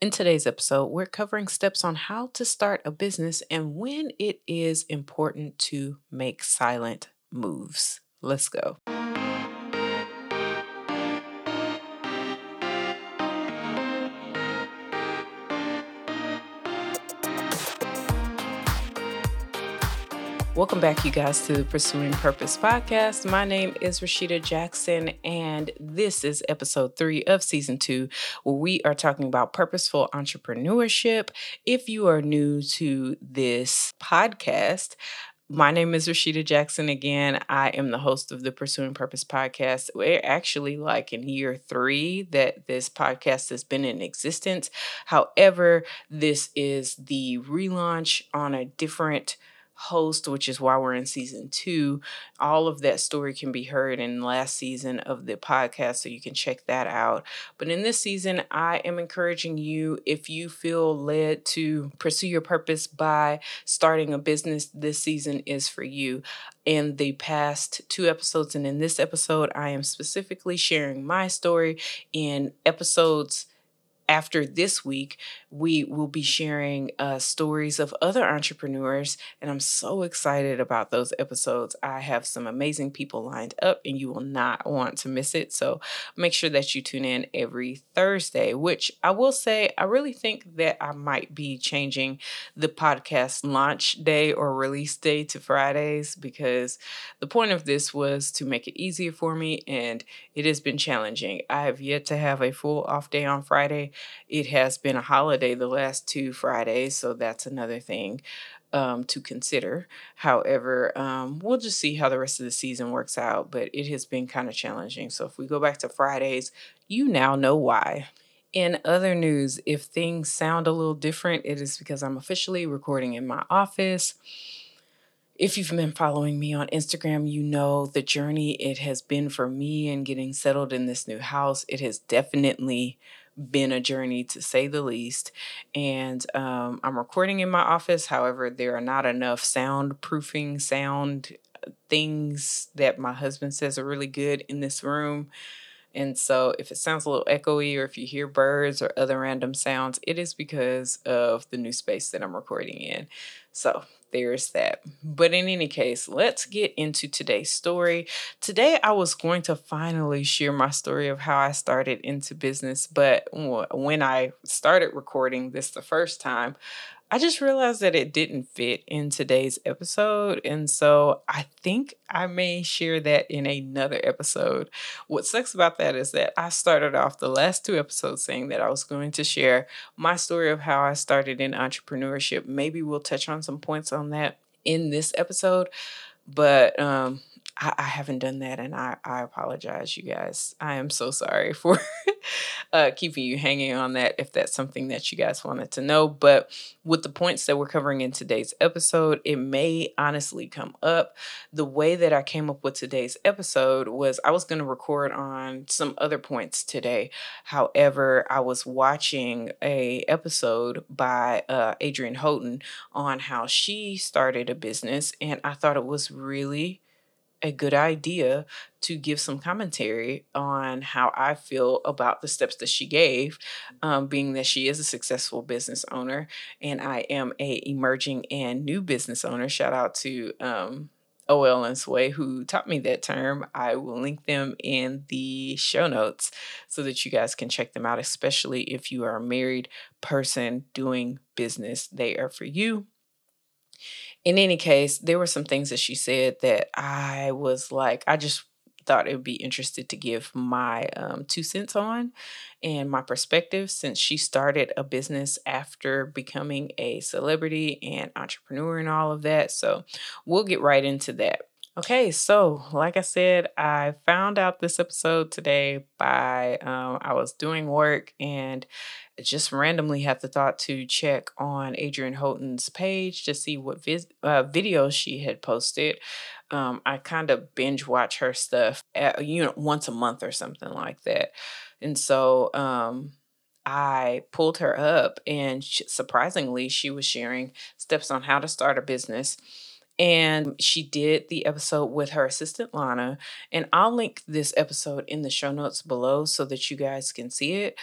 In today's episode, we're covering steps on how to start a business and when it is important to make silent moves. Let's go. Welcome back, you guys, to the Pursuing Purpose podcast. My name is Rashida Jackson, and this is episode three of season two, where we are talking about purposeful entrepreneurship. If you are new to this podcast, my name is Rashida Jackson again. I am the host of the Pursuing Purpose podcast. We're actually like in year three that this podcast has been in existence. However, this is the relaunch on a different host, which is why we're in season two. All of that story can be heard in last season of the podcast, so you can check that out. But in this season, I am encouraging you if you feel led to pursue your purpose by starting a business, this season is for you. In the past two episodes, and in this episode, I am specifically sharing my story. In episodes after this week, we will be sharing uh, stories of other entrepreneurs, and I'm so excited about those episodes. I have some amazing people lined up, and you will not want to miss it. So make sure that you tune in every Thursday, which I will say, I really think that I might be changing the podcast launch day or release day to Fridays because the point of this was to make it easier for me, and it has been challenging. I have yet to have a full off day on Friday it has been a holiday the last two Fridays, so that's another thing um, to consider. However, um, we'll just see how the rest of the season works out, but it has been kind of challenging. So if we go back to Fridays, you now know why. In other news, if things sound a little different, it is because I'm officially recording in my office. If you've been following me on Instagram, you know the journey it has been for me in getting settled in this new house. It has definitely been a journey to say the least. And um, I'm recording in my office. However, there are not enough soundproofing sound uh, things that my husband says are really good in this room. And so, if it sounds a little echoey or if you hear birds or other random sounds, it is because of the new space that I'm recording in. So, there's that. But in any case, let's get into today's story. Today, I was going to finally share my story of how I started into business, but when I started recording this the first time, I just realized that it didn't fit in today's episode. And so I think I may share that in another episode. What sucks about that is that I started off the last two episodes saying that I was going to share my story of how I started in entrepreneurship. Maybe we'll touch on some points on that in this episode. But um, I, I haven't done that, and I, I apologize, you guys. I am so sorry for uh, keeping you hanging on that if that's something that you guys wanted to know. But with the points that we're covering in today's episode, it may honestly come up. The way that I came up with today's episode was I was going to record on some other points today. However, I was watching a episode by uh, Adrienne Houghton on how she started a business, and I thought it was really a good idea to give some commentary on how I feel about the steps that she gave, um, being that she is a successful business owner and I am a emerging and new business owner. Shout out to um, OL and Sway who taught me that term. I will link them in the show notes so that you guys can check them out, especially if you are a married person doing business. They are for you in any case, there were some things that she said that I was like, I just thought it would be interested to give my um, two cents on and my perspective since she started a business after becoming a celebrity and entrepreneur and all of that. So we'll get right into that. Okay, so like I said, I found out this episode today by um, I was doing work and just randomly had the thought to check on Adrienne Houghton's page to see what vis- uh, videos she had posted. Um, I kind of binge watch her stuff at, you know once a month or something like that, and so um, I pulled her up, and she, surprisingly, she was sharing steps on how to start a business. And she did the episode with her assistant Lana. And I'll link this episode in the show notes below so that you guys can see it.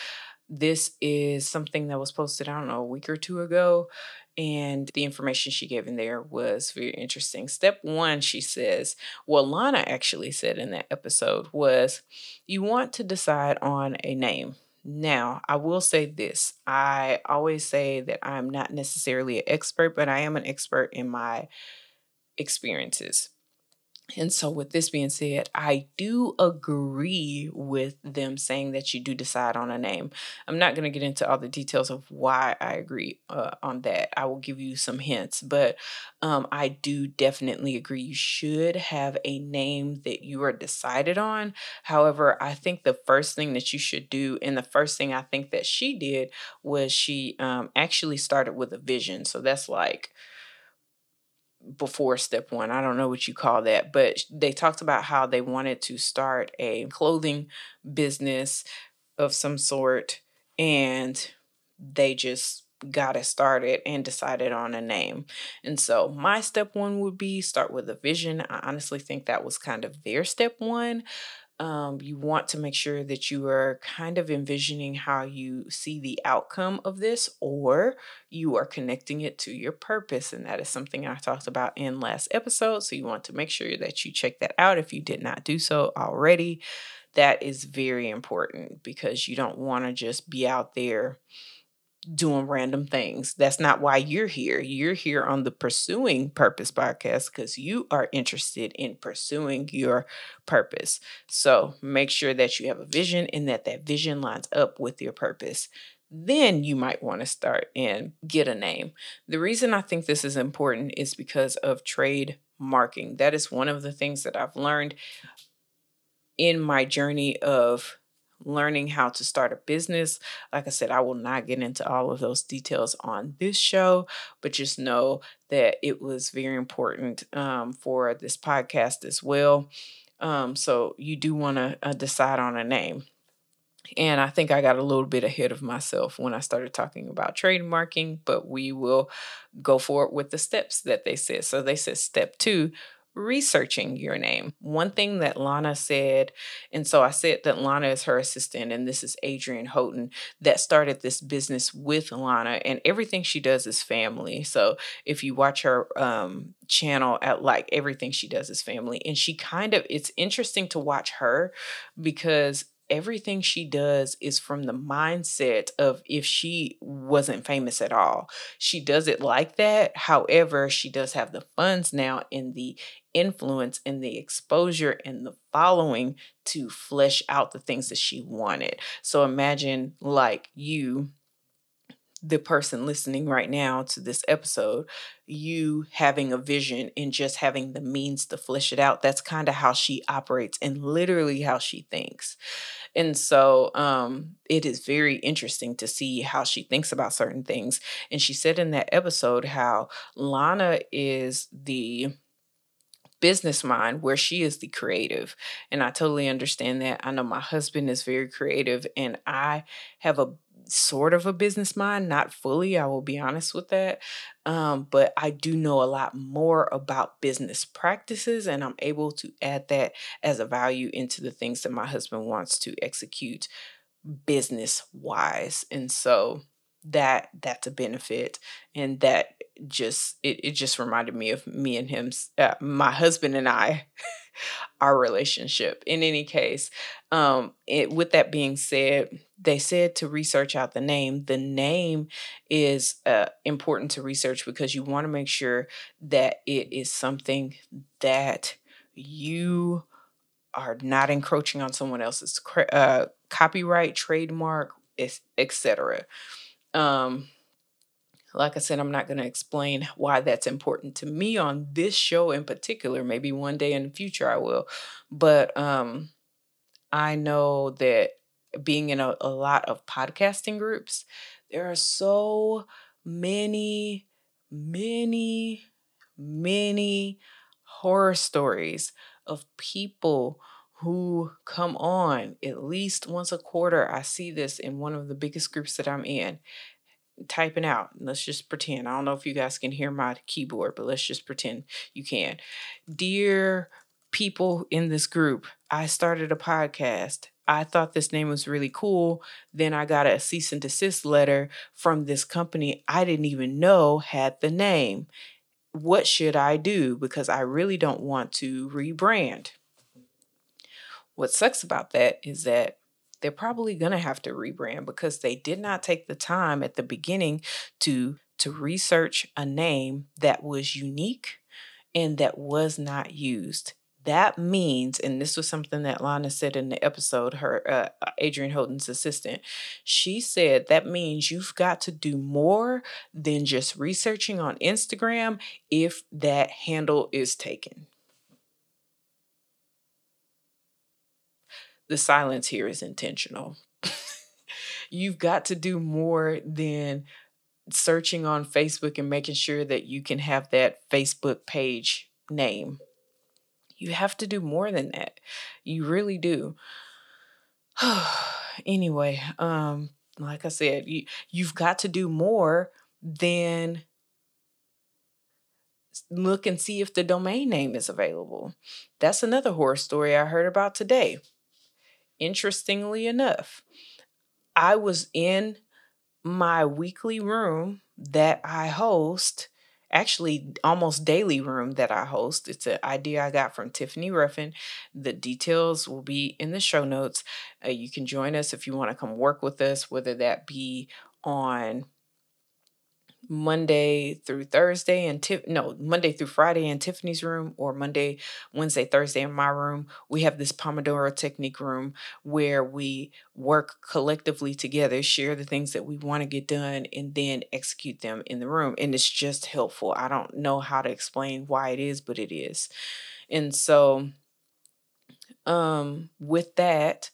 This is something that was posted, I don't know, a week or two ago. And the information she gave in there was very interesting. Step one, she says, well, Lana actually said in that episode was you want to decide on a name. Now, I will say this I always say that I'm not necessarily an expert, but I am an expert in my experiences. And so, with this being said, I do agree with them saying that you do decide on a name. I'm not going to get into all the details of why I agree uh, on that. I will give you some hints, but um, I do definitely agree you should have a name that you are decided on. However, I think the first thing that you should do, and the first thing I think that she did, was she um, actually started with a vision. So, that's like, before step one. I don't know what you call that, but they talked about how they wanted to start a clothing business of some sort and they just got it started and decided on a name. And so my step one would be start with a vision. I honestly think that was kind of their step one um, you want to make sure that you are kind of envisioning how you see the outcome of this, or you are connecting it to your purpose. And that is something I talked about in last episode. So you want to make sure that you check that out if you did not do so already. That is very important because you don't want to just be out there doing random things. That's not why you're here. You're here on the Pursuing Purpose podcast because you are interested in pursuing your purpose. So make sure that you have a vision and that that vision lines up with your purpose. Then you might want to start and get a name. The reason I think this is important is because of trade marking. That is one of the things that I've learned in my journey of learning how to start a business. Like I said, I will not get into all of those details on this show, but just know that it was very important um, for this podcast as well. Um, so you do want to uh, decide on a name. And I think I got a little bit ahead of myself when I started talking about trademarking, but we will go forward with the steps that they said. So they said step two, researching your name. One thing that Lana said, and so I said that Lana is her assistant, and this is Adrienne Houghton that started this business with Lana, and everything she does is family. So if you watch her um, channel at like everything she does is family, and she kind of, it's interesting to watch her because everything she does is from the mindset of if she wasn't famous at all. She does it like that. However, she does have the funds now and the influence and the exposure and the following to flesh out the things that she wanted. So imagine like you the person listening right now to this episode, you having a vision and just having the means to flesh it out. That's kind of how she operates and literally how she thinks. And so um, it is very interesting to see how she thinks about certain things. And she said in that episode how Lana is the business mind where she is the creative. And I totally understand that. I know my husband is very creative and I have a sort of a business mind, not fully, I will be honest with that. Um, but I do know a lot more about business practices, and I'm able to add that as a value into the things that my husband wants to execute business wise. And so that that's a benefit and that just it, it just reminded me of me and him uh, my husband and i our relationship in any case. Um it, with that being said they said to research out the name. The name is uh, important to research because you want to make sure that it is something that you are not encroaching on someone else's uh, copyright trademark etc um, like I said, I'm not going to explain why that's important to me on this show in particular. Maybe one day in the future I will. But um, I know that being in a, a lot of podcasting groups, there are so many, many, many horror stories of people who come on at least once a quarter. I see this in one of the biggest groups that I'm in. Typing out. Let's just pretend. I don't know if you guys can hear my keyboard, but let's just pretend you can. Dear people in this group, I started a podcast. I thought this name was really cool. Then I got a cease and desist letter from this company I didn't even know had the name. What should I do? Because I really don't want to rebrand. What sucks about that is that they're probably going to have to rebrand because they did not take the time at the beginning to to research a name that was unique and that was not used that means, and this was something that Lana said in the episode, her uh, uh, Adrienne Houghton's assistant, she said that means you've got to do more than just researching on Instagram if that handle is taken. The silence here is intentional. you've got to do more than searching on Facebook and making sure that you can have that Facebook page name you have to do more than that. You really do. anyway, um, like I said, you you've got to do more than look and see if the domain name is available. That's another horror story I heard about today. Interestingly enough, I was in my weekly room that I host actually almost daily room that I host. It's an idea I got from Tiffany Ruffin. The details will be in the show notes. Uh, you can join us if you want to come work with us, whether that be on Monday through Thursday and Tiff no Monday through Friday in Tiffany's room or Monday, Wednesday, Thursday in my room. We have this Pomodoro technique room where we work collectively together, share the things that we want to get done, and then execute them in the room. And it's just helpful. I don't know how to explain why it is, but it is. And so um with that,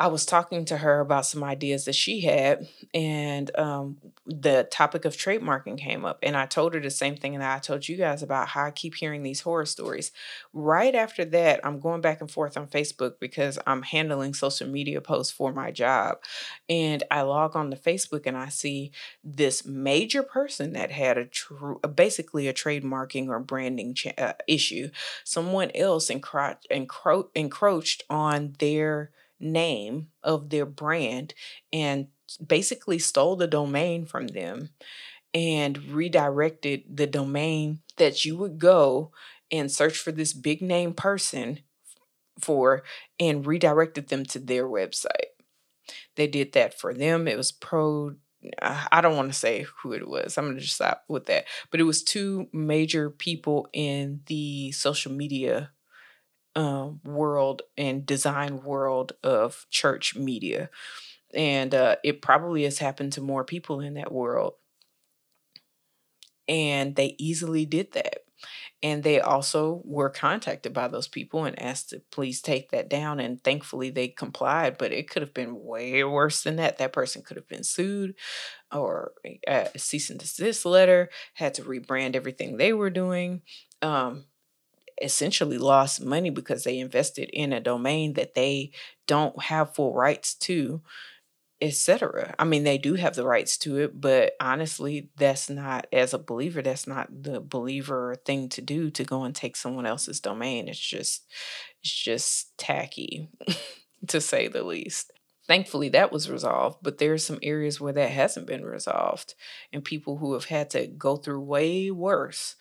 I was talking to her about some ideas that she had, and um, the topic of trademarking came up. And I told her the same thing that I told you guys about how I keep hearing these horror stories. Right after that, I'm going back and forth on Facebook because I'm handling social media posts for my job. And I log on to Facebook and I see this major person that had a true, basically a trademarking or branding ch- uh, issue. Someone else encro- encro- encroached on their name of their brand and basically stole the domain from them and redirected the domain that you would go and search for this big name person for and redirected them to their website. They did that for them. It was pro uh, I don't want to say who it was. I'm going to just stop with that. But it was two major people in the social media um, world and design world of church media. And uh, it probably has happened to more people in that world. And they easily did that. And they also were contacted by those people and asked to please take that down. And thankfully they complied, but it could have been way worse than that. That person could have been sued or uh, a cease and desist letter, had to rebrand everything they were doing. Um, essentially lost money because they invested in a domain that they don't have full rights to etc i mean they do have the rights to it but honestly that's not as a believer that's not the believer thing to do to go and take someone else's domain. It's just it's just tacky to say the least thankfully that was resolved but there are some areas where that hasn't been resolved and people who have had to go through way worse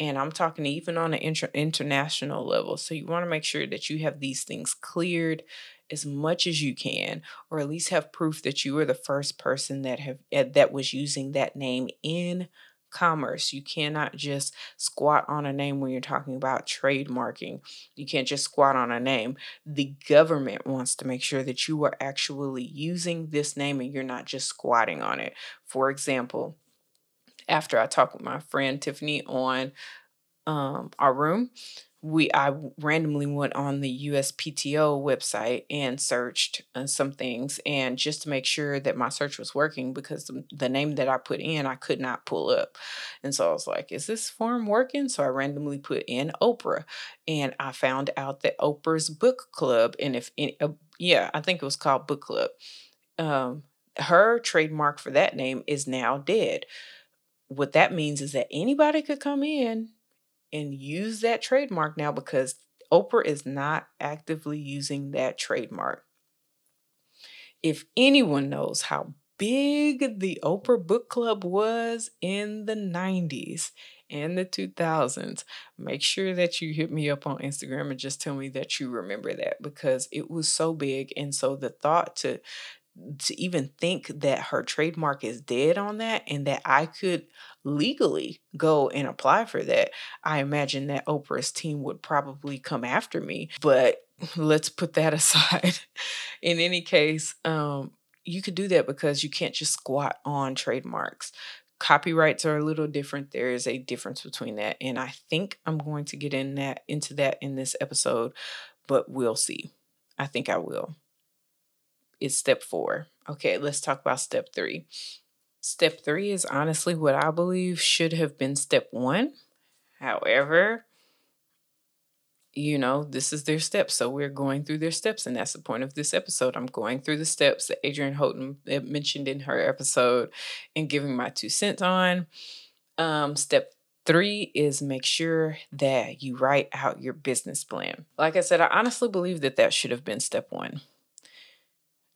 and i'm talking even on an inter- international level. So you want to make sure that you have these things cleared as much as you can or at least have proof that you were the first person that have eh, that was using that name in commerce. You cannot just squat on a name when you're talking about trademarking. You can't just squat on a name. The government wants to make sure that you are actually using this name and you're not just squatting on it. For example, after I talked with my friend Tiffany on um, our room, we I randomly went on the USPTO website and searched uh, some things and just to make sure that my search was working because the, the, name that I put in I could not pull up. And so I was like, is this form working? So I randomly put in Oprah and I found out that Oprah's book club and if uh, yeah, I think it was called book club. Um, her trademark for that name is now dead. What that means is that anybody could come in and use that trademark now because Oprah is not actively using that trademark. If anyone knows how big the Oprah Book Club was in the 90s and the 2000s, make sure that you hit me up on Instagram and just tell me that you remember that because it was so big. And so the thought to to even think that her trademark is dead on that and that I could legally go and apply for that, I imagine that Oprah's team would probably come after me. But let's put that aside. In any case, um, you could do that because you can't just squat on trademarks. Copyrights are a little different. There is a difference between that. And I think I'm going to get in that into that in this episode, but we'll see. I think I will. It's step four. Okay, let's talk about step three. Step three is honestly what I believe should have been step one. However, you know, this is their steps. So we're going through their steps. And that's the point of this episode. I'm going through the steps that Adrienne Houghton eh, mentioned in her episode and giving my two cents on. Um, step three is make sure that you write out your business plan. Like I said, I honestly believe that that should have been step one.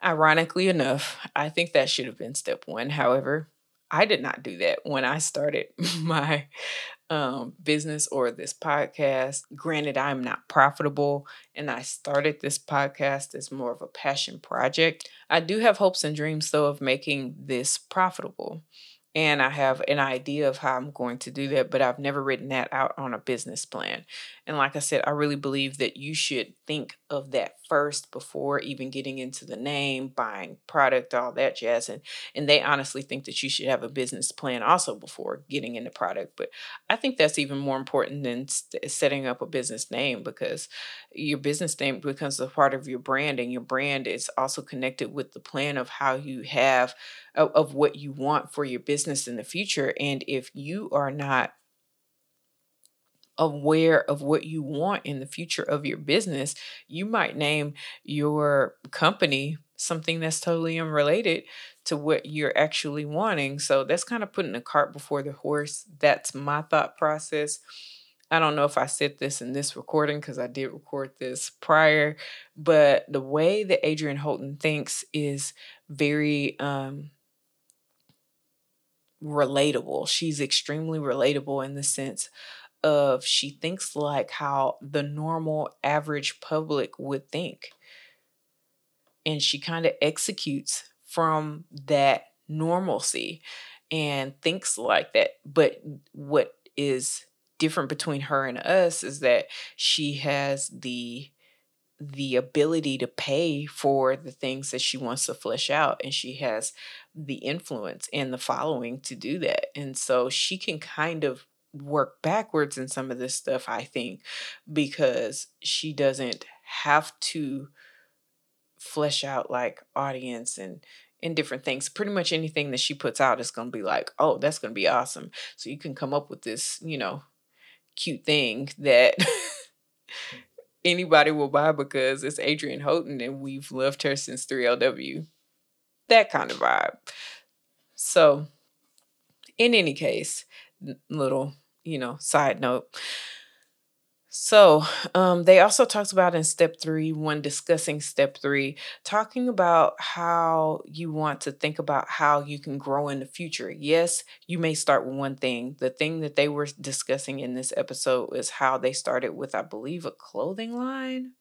Ironically enough, I think that should have been step one. However, I did not do that when I started my um, business or this podcast. Granted, I'm not profitable, and I started this podcast as more of a passion project. I do have hopes and dreams, though, of making this profitable and I have an idea of how I'm going to do that, but I've never written that out on a business plan. And like I said, I really believe that you should think of that first before even getting into the name, buying product, all that jazz. And and they honestly think that you should have a business plan also before getting into product. But I think that's even more important than st- setting up a business name because your business name becomes a part of your brand, and your brand is also connected with the plan of how you have of, of what you want for your business in the future. And if you are not aware of what you want in the future of your business, you might name your company something that's totally unrelated to what you're actually wanting. So that's kind of putting the cart before the horse. That's my thought process. I don't know if I said this in this recording because I did record this prior, but the way that Adrienne Houghton thinks is very um relatable. She's extremely relatable in the sense of she thinks like how the normal average public would think. And she kind of executes from that normalcy and thinks like that. But what is different between her and us is that she has the the ability to pay for the things that she wants to flesh out and she has the influence and the following to do that. And so she can kind of work backwards in some of this stuff i think because she doesn't have to flesh out like audience and and different things. Pretty much anything that she puts out is going to be like oh that's going to be awesome. So you can come up with this you know cute thing that anybody will buy because it's Adrienne Houghton and we've loved her since 3LW. That kind of vibe. So, in any case, little, you know, side note. So, um, they also talked about in step three, when discussing step three, talking about how you want to think about how you can grow in the future. Yes, you may start with one thing. The thing that they were discussing in this episode is how they started with, I believe, a clothing line.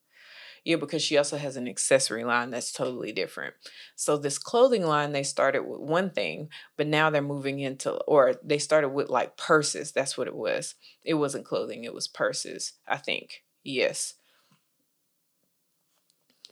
Yeah, because she also has an accessory line that's totally different. So this clothing line, they started with one thing, but now they're moving into, or they started with like purses. That's what it was. It wasn't clothing, it was purses, I think. Yes.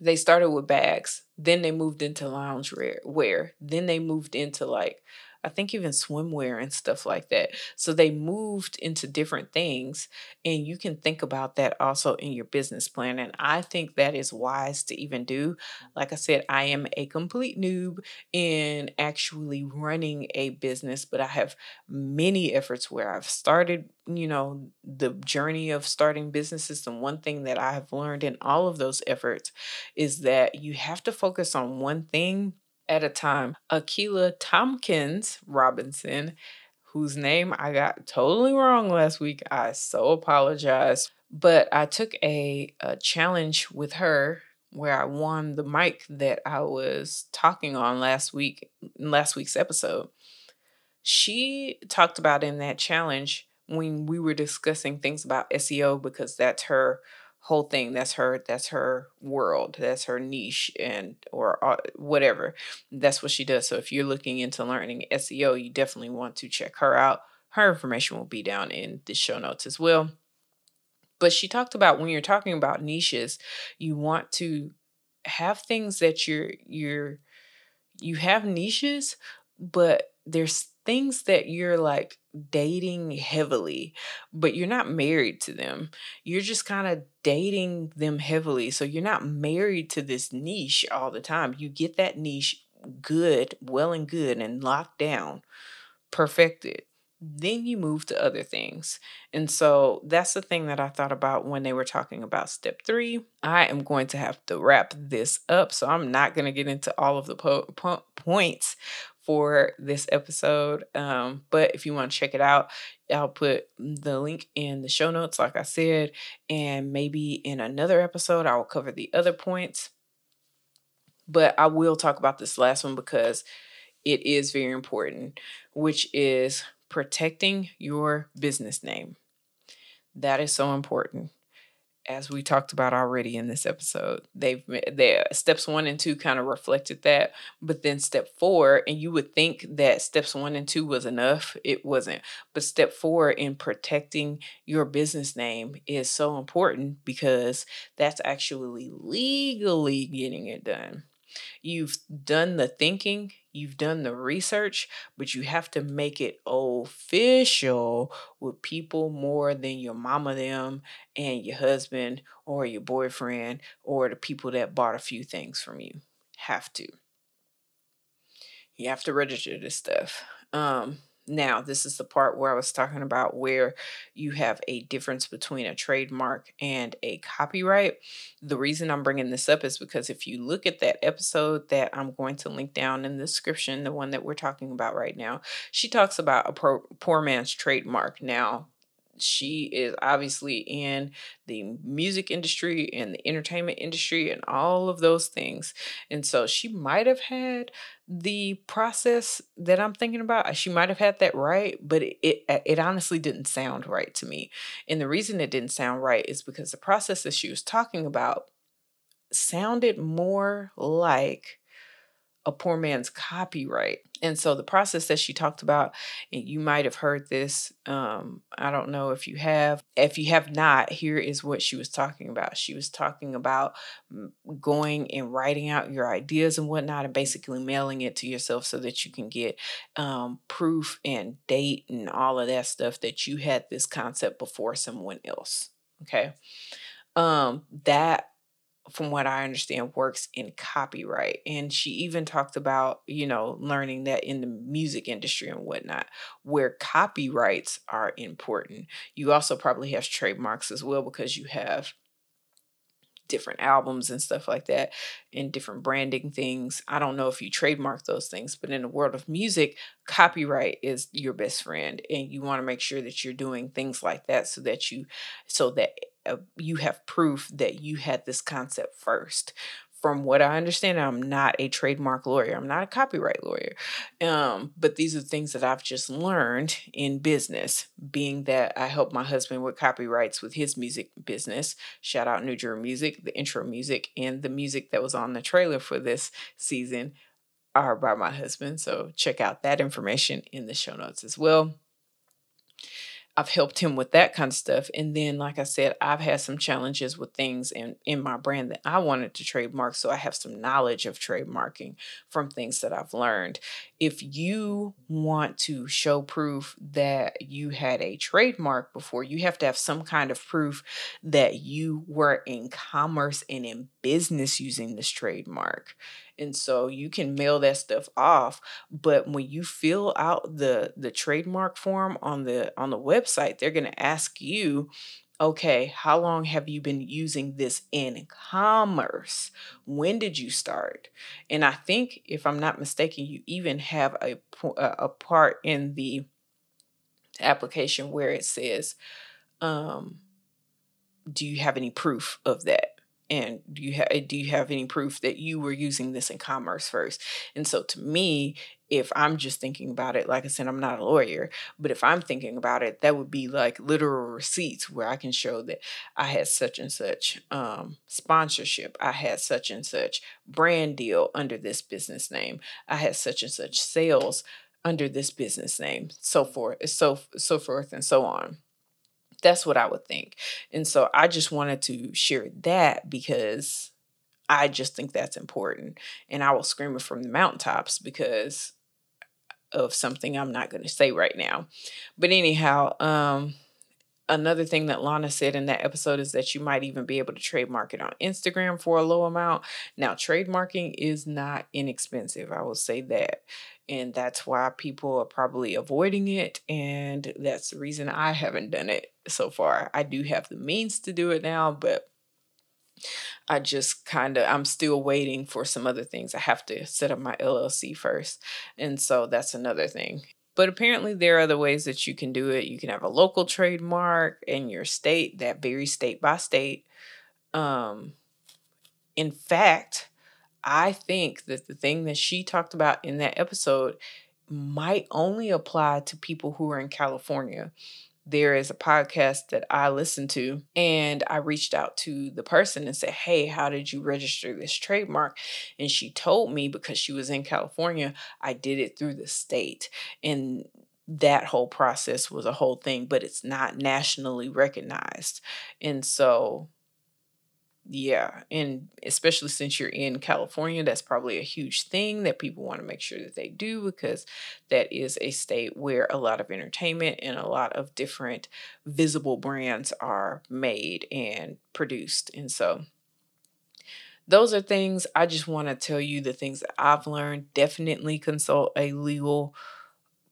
They started with bags, then they moved into lounge wear, then they moved into like I think even swimwear and stuff like that. So they moved into different things. And you can think about that also in your business plan. And I think that is wise to even do. Like I said, I am a complete noob in actually running a business, but I have many efforts where I've started, you know, the journey of starting businesses. And one thing that I have learned in all of those efforts is that you have to focus on one thing at a time. Akila Tompkins Robinson, whose name I got totally wrong last week. I so apologize. But I took a, a challenge with her where I won the mic that I was talking on last week, last week's episode. She talked about in that challenge when we were discussing things about SEO because that's her whole thing that's her that's her world that's her niche and or uh, whatever that's what she does. So if you're looking into learning seo you definitely want to check her out. Her information will be down in the show notes as well. But she talked about when you're talking about niches you want to have things that you're you're you have niches but there's things that you're like dating heavily, but you're not married to them. You're just kind of dating them heavily. So you're not married to this niche all the time. You get that niche good, well and good, and locked down, perfected. Then you move to other things. And so that's the thing that I thought about when they were talking about step three. I am going to have to wrap this up. So I'm not going to get into all of the po- po- points for this episode. Um, but if you want to check it out, I'll put the link in the show notes, like I said, and maybe in another episode, I will cover the other points. But I will talk about this last one because it is very important, which is protecting your business name. That is so important as we talked about already in this episode, they've their steps one and two kind of reflected that, but then step four, and you would think that steps one and two was enough, it wasn't. But step four in protecting your business name is so important because that's actually legally getting it done. You've done the thinking, you've done the research, but you have to make it official with people more than your mama them and your husband or your boyfriend or the people that bought a few things from you. Have to. You have to register this stuff. Um now, this is the part where I was talking about where you have a difference between a trademark and a copyright. The reason I'm bringing this up is because if you look at that episode that I'm going to link down in the description, the one that we're talking about right now, she talks about a poor man's trademark. Now, she is obviously in the music industry and the entertainment industry and all of those things. And so she might have had the process that I'm thinking about. Uh, she might have had that right, but it, it uh, it honestly didn't sound right to me. And the reason it didn't sound right is because the process that she was talking about sounded more like a poor man's copyright. And so the process that she talked about, and you might have heard this. Um, I don't know if you have. If you have not, here is what she was talking about. She was talking about going and writing out your ideas and whatnot, and basically mailing it to yourself so that you can get um, proof and date and all of that stuff that you had this concept before someone else. Okay. Um, that from what I understand, works in copyright. And she even talked about, you know, learning that in the music industry and whatnot, where copyrights are important. You also probably have trademarks as well because you have different albums and stuff like that and different branding things. I don't know if you trademark those things, but in the world of music, copyright is your best friend and you want to make sure that you're doing things like that so that you so that uh, you have proof that you had this concept first from what I understand, I'm not a trademark lawyer. I'm not a copyright lawyer. Um, but these are things that I've just learned in business, being that I help my husband with copyrights with his music business. Shout out New Jersey Music, the intro music, and the music that was on the trailer for this season are by my husband. So check out that information in the show notes as well. I've helped him with that kind of stuff. And then, like I said, I've had some challenges with things in, in my brand that I wanted to trademark. So I have some knowledge of trademarking from things that I've learned. If you want to show proof that you had a trademark before, you have to have some kind of proof that you were in commerce and in business using this trademark. And so you can mail that stuff off, but when you fill out the the trademark form on the on the website, they're going to ask you okay, how long have you been using this in commerce? When did you start? And I think, if I'm not mistaken, you even have a, a part in the application where it says, um, do you have any proof of that? and do you have do you have any proof that you were using this in commerce first and so to me if i'm just thinking about it like i said i'm not a lawyer but if i'm thinking about it that would be like literal receipts where i can show that i had such and such um, sponsorship i had such and such brand deal under this business name i had such and such sales under this business name so forth so so forth and so on that's what I would think. And so I just wanted to share that because I just think that's important. And I will scream it from the mountaintops because of something I'm not going to say right now. But anyhow, um, another thing that Lana said in that episode is that you might even be able to trademark it on Instagram for a low amount. Now, trademarking is not inexpensive. I will say that and that's why people are probably avoiding it and that's the reason I haven't done it so far. I do have the means to do it now, but I just kind of I'm still waiting for some other things. I have to set up my LLC first. And so that's another thing. But apparently there are other ways that you can do it. You can have a local trademark in your state that varies state by state. Um in fact, I think that the thing that she talked about in that episode might only apply to people who are in California. There is a podcast that I listened to, and I reached out to the person and said, Hey, how did you register this trademark? And she told me because she was in California, I did it through the state. And that whole process was a whole thing, but it's not nationally recognized. And so yeah and especially since you're in california that's probably a huge thing that people want to make sure that they do because that is a state where a lot of entertainment and a lot of different visible brands are made and produced and so those are things i just want to tell you the things that i've learned definitely consult a legal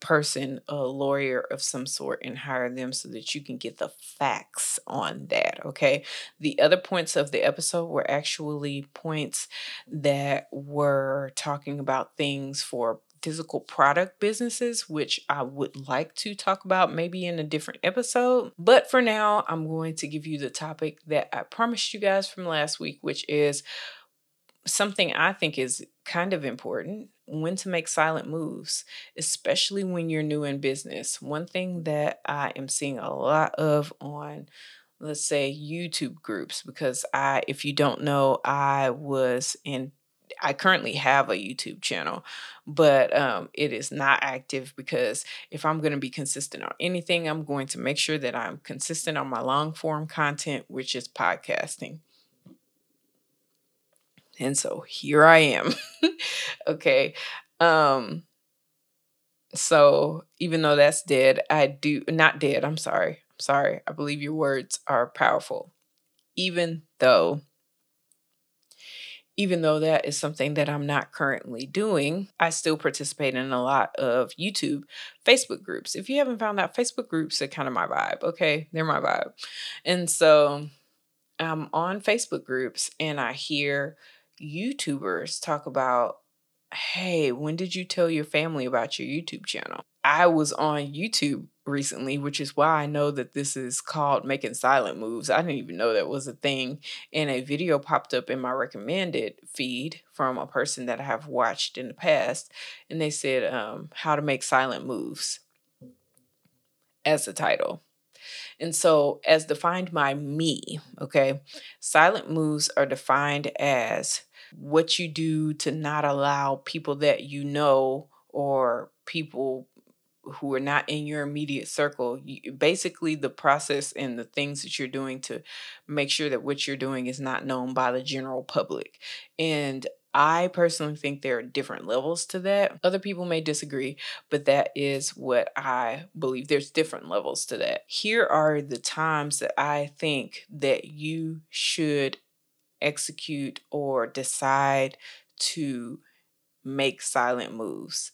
person, a lawyer of some sort, and hire them so that you can get the facts on that. Okay. The other points of the episode were actually points that were talking about things for physical product businesses, which I would like to talk about maybe in a different episode. But for now, I'm going to give you the topic that I promised you guys from last week, which is something I think is kind of important when to make silent moves, especially when you're new in business. One thing that I am seeing a lot of on let's say YouTube groups because I if you don't know, I was in I currently have a YouTube channel, but um, it is not active because if I'm going to be consistent on anything, I'm going to make sure that I'm consistent on my long form content, which is podcasting. And so here I am. okay. Um so even though that's dead, I do not dead. I'm sorry. I'm sorry. I believe your words are powerful. Even though even though that is something that I'm not currently doing, I still participate in a lot of YouTube, Facebook groups. If you haven't found out, Facebook groups are kind of my vibe. Okay, they're my vibe. And so I'm on Facebook groups and I hear YouTubers talk about, hey, when did you tell your family about your YouTube channel? I was on YouTube recently, which is why I know that this is called making silent moves. I didn't even know that was a thing. And a video popped up in my recommended feed from a person that I have watched in the past. And they said, um, how to make silent moves as the title. And so, as defined by me, okay, silent moves are defined as what you do to not allow people that you know or people who are not in your immediate circle you, basically the process and the things that you're doing to make sure that what you're doing is not known by the general public. And I personally think there are different levels to that. Other people may disagree, but that is what I believe. There's different levels to that. Here are the times that I think that you should execute or decide to make silent moves.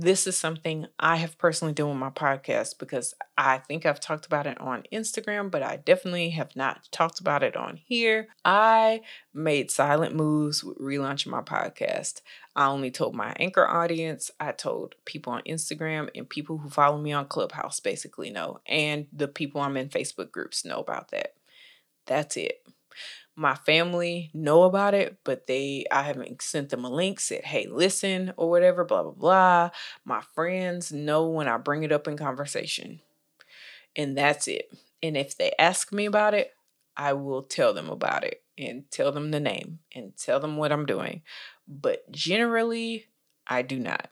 This is something I have personally done with my podcast because I think I've talked about it on Instagram, but I definitely have not talked about it on here. I made silent moves with relaunching my podcast. I only told my anchor audience, I told people on Instagram, and people who follow me on Clubhouse basically know, and the people I'm in Facebook groups know about that. That's it my family know about it, but they I haven't sent them a link, said, hey, listen, or whatever, blah, blah, blah. My friends know when I bring it up in conversation. And that's it. And if they ask me about it, I will tell them about it and tell them the name and tell them what I'm doing. But generally, I do not.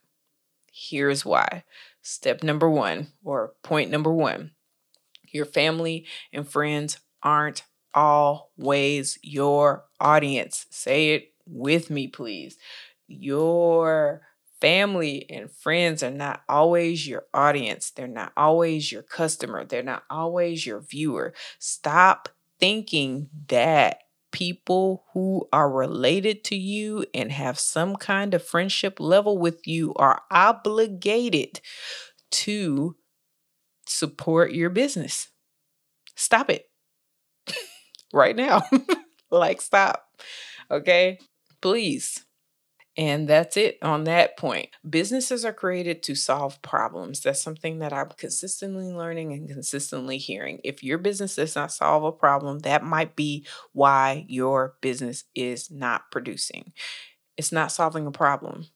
Here's why. Step number one, or point number one your family and friends aren't always your audience. Say it with me, please. Your family and friends are not always your audience. They're not always your customer. They're not always your viewer. Stop thinking that people who are related to you and have some kind of friendship level with you are obligated to support your business. Stop it right now. like, stop. Okay. Please. And that's it on that point. Businesses are created to solve problems. That's something that I'm consistently learning and consistently hearing. If your business does not solve a problem, that might be why your business is not producing. It's not solving a problem.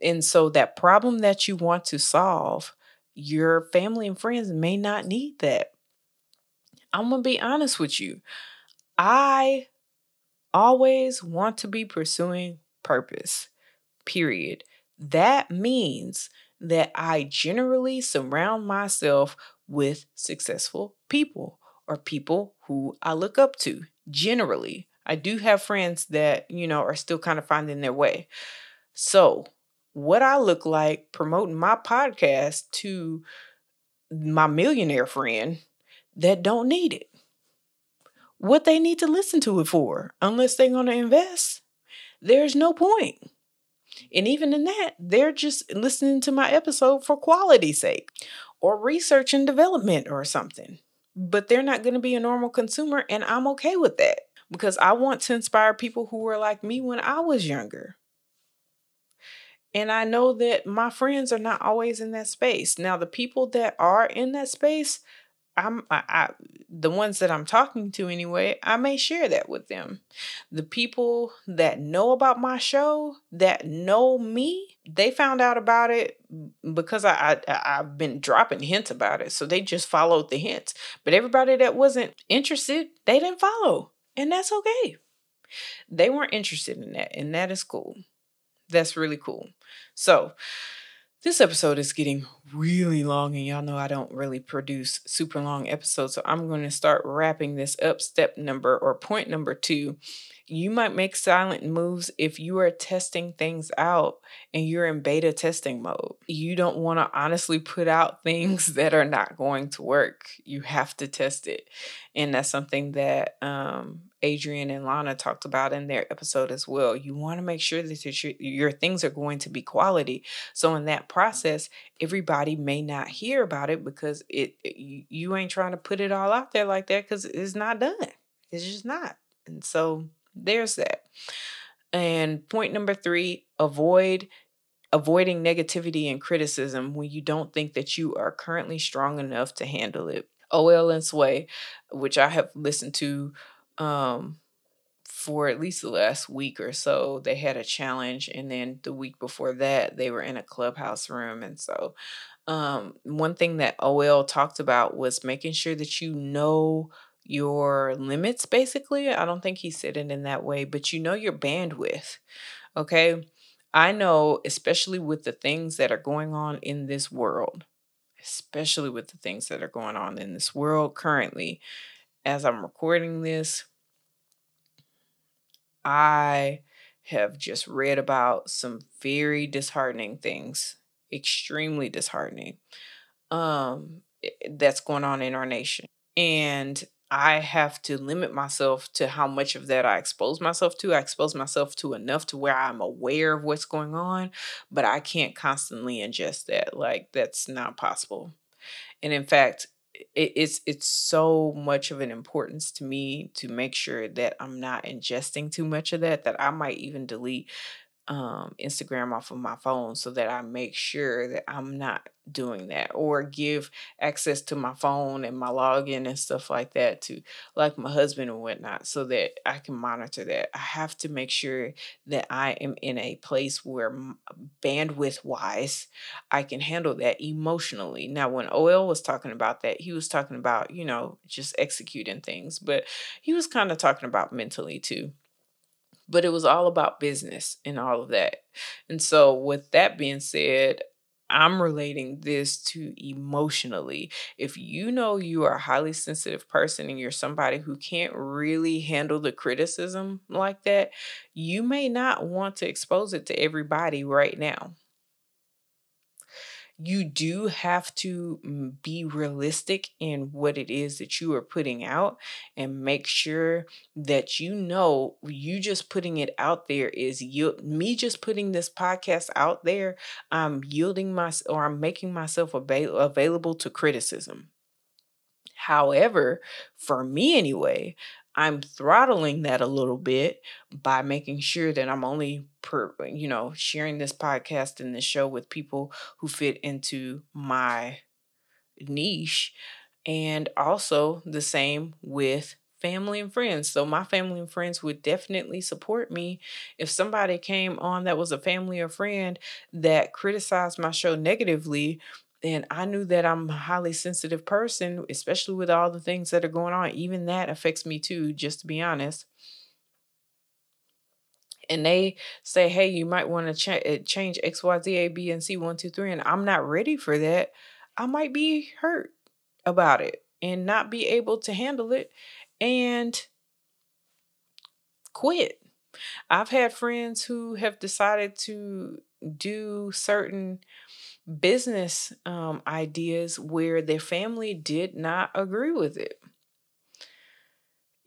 And so, that problem that you want to solve, your family and friends may not need that. I'm going to be honest with you. I always want to be pursuing purpose, period. That means that I generally surround myself with successful people or people who I look up to. Generally, I do have friends that, you know, are still kind of finding their way. So, what I look like promoting my podcast to my millionaire friend that don't need it what they need to listen to it for unless they're going to invest. There's no point. And even in that, they're just listening to my episode for quality's sake or research and development or something. But they're not going to be a normal consumer, and I'm okay with that because I want to inspire people who were like me when I was younger. And I know that my friends are not always in that space. Now, the people that are in that space, I'm I, I, the ones that I'm talking to anyway, I may share that with them. The people that know about my show, that know me, they found out about it because I, I I've been dropping hints about it, so they just followed the hints. But everybody that wasn't interested, they didn't follow, and that's okay. They weren't interested in that, and that is cool. That's really cool. So, this episode is getting really long, and y'all know I don't really produce super long episodes, so I'm going to start wrapping this up. Step number or point number two you might make silent moves if you are testing things out and you're in beta testing mode. You don't want to honestly put out things that are not going to work. You have to test it. And that's something that um, Adrienne and Lana talked about in their episode as well. You want to make sure that your, your things are going to be quality. So in that process, everybody may not hear about it because it, you ain't trying to put it all out there like that because it's not done. It's just not. And so there's that. And point number 3, avoid avoiding negativity and criticism when you don't think that you are currently strong enough to handle it. OL and Sway, which I have listened to um, for at least the last week or so. They had a challenge, and then the week before that, they were in a clubhouse room. And so, um, one thing that OL talked about was making sure that you know your limits, basically. I don't think he said it in that way, but you know your bandwidth. Okay. I know, especially with the things that are going on in this world, especially with the things that are going on in this world currently, as I'm recording this, I have just read about some very disheartening things, extremely disheartening, um, that's going on in our nation. And I have to limit myself to how much of that I expose myself to. I expose myself to enough to where I'm aware of what's going on, but I can't constantly ingest that. Like that's not possible. And in fact, it, it's it's so much of an importance to me to make sure that I'm not ingesting too much of that that I might even delete um, Instagram off of my phone so that I make sure that I'm not doing that or give access to my phone and my login and stuff like that to like my husband and whatnot so that I can monitor that. I have to make sure that I am in a place where bandwidth wise I can handle that emotionally. Now, when OL was talking about that, he was talking about, you know, just executing things, but he was kind of talking about mentally too but it was all about business and all of that. And so, with that being said, I'm relating this to emotionally. If you know you are a highly sensitive person and you're somebody who can't really handle the criticism like that, you may not want to expose it to everybody right now you do have to mm, be realistic in what it is that you are putting out and make sure that you know you just putting it out there is you me just putting this podcast out there i'm yielding my or i'm making myself avail- available to criticism. However for me anyway I'm throttling that a little bit by making sure that I'm only per, you know, sharing this podcast and this show with people who fit into my niche. And also the same with family and friends. So my family and friends would definitely support me if somebody came on that was a family or friend that criticized my show negatively and I knew that I'm a highly sensitive person, especially with all the things that are going on. Even that affects me too, just to be honest. And they say, hey, you might want to eh, change X, Y, Z, A, B, and C, one, two, three, and I'm not ready for that. I might be hurt about it and not be able to handle it and quit. I've had friends who have decided to do certain business um, ideas where their family did not agree with it.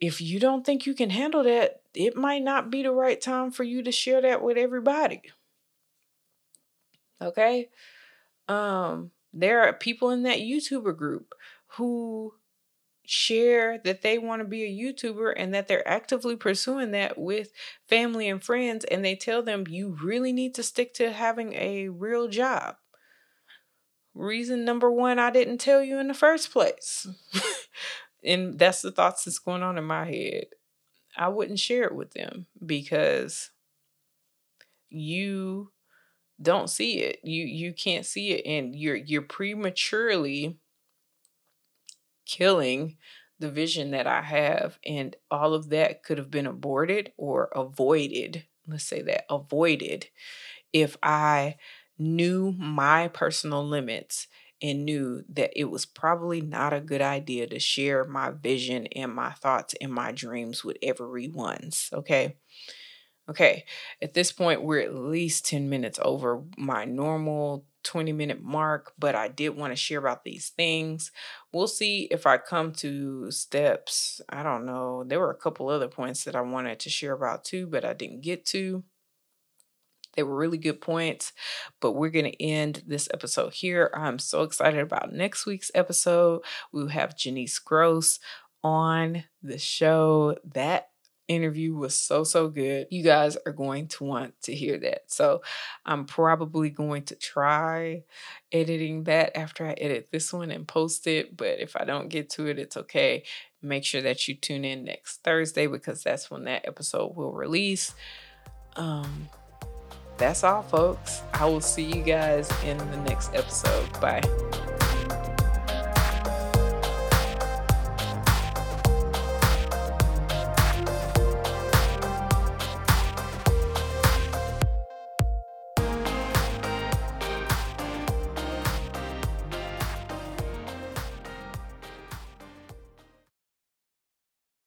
If you don't think you can handle that, it might not be the right time for you to share that with everybody. Okay? Um, there are people in that YouTuber group who share that they want to be a YouTuber and that they're actively pursuing that with family and friends, and they tell them you really need to stick to having a real job. Reason number one, I didn't tell you in the first place. and that's the thoughts that's going on in my head. I wouldn't share it with them because you don't see it. You you can't see it and you're you're prematurely killing the vision that I have and all of that could have been aborted or avoided. Let's say that avoided if I knew my personal limits and knew that it was probably not a good idea to share my vision and my thoughts and my dreams with everyone's. Okay. Okay. At this point, we're at least 10 minutes over my normal 20 minute mark, but I did want to share about these things. We'll see if I come to steps. I don't know. There were a couple other points that I wanted to share about too, but I didn't get to. They were really good points, but we're going to end this episode here. I'm so excited about next week's episode. We will have Janice Gross on the show. That interview was so, so good. You guys are going to want to hear that. So I'm probably going to try editing that after I edit this one and post it. But if I don't get to it, it's okay. Make sure that you tune in next Thursday because that's when that episode will release. Um, that's all, folks. I will see you guys in the next episode. Bye.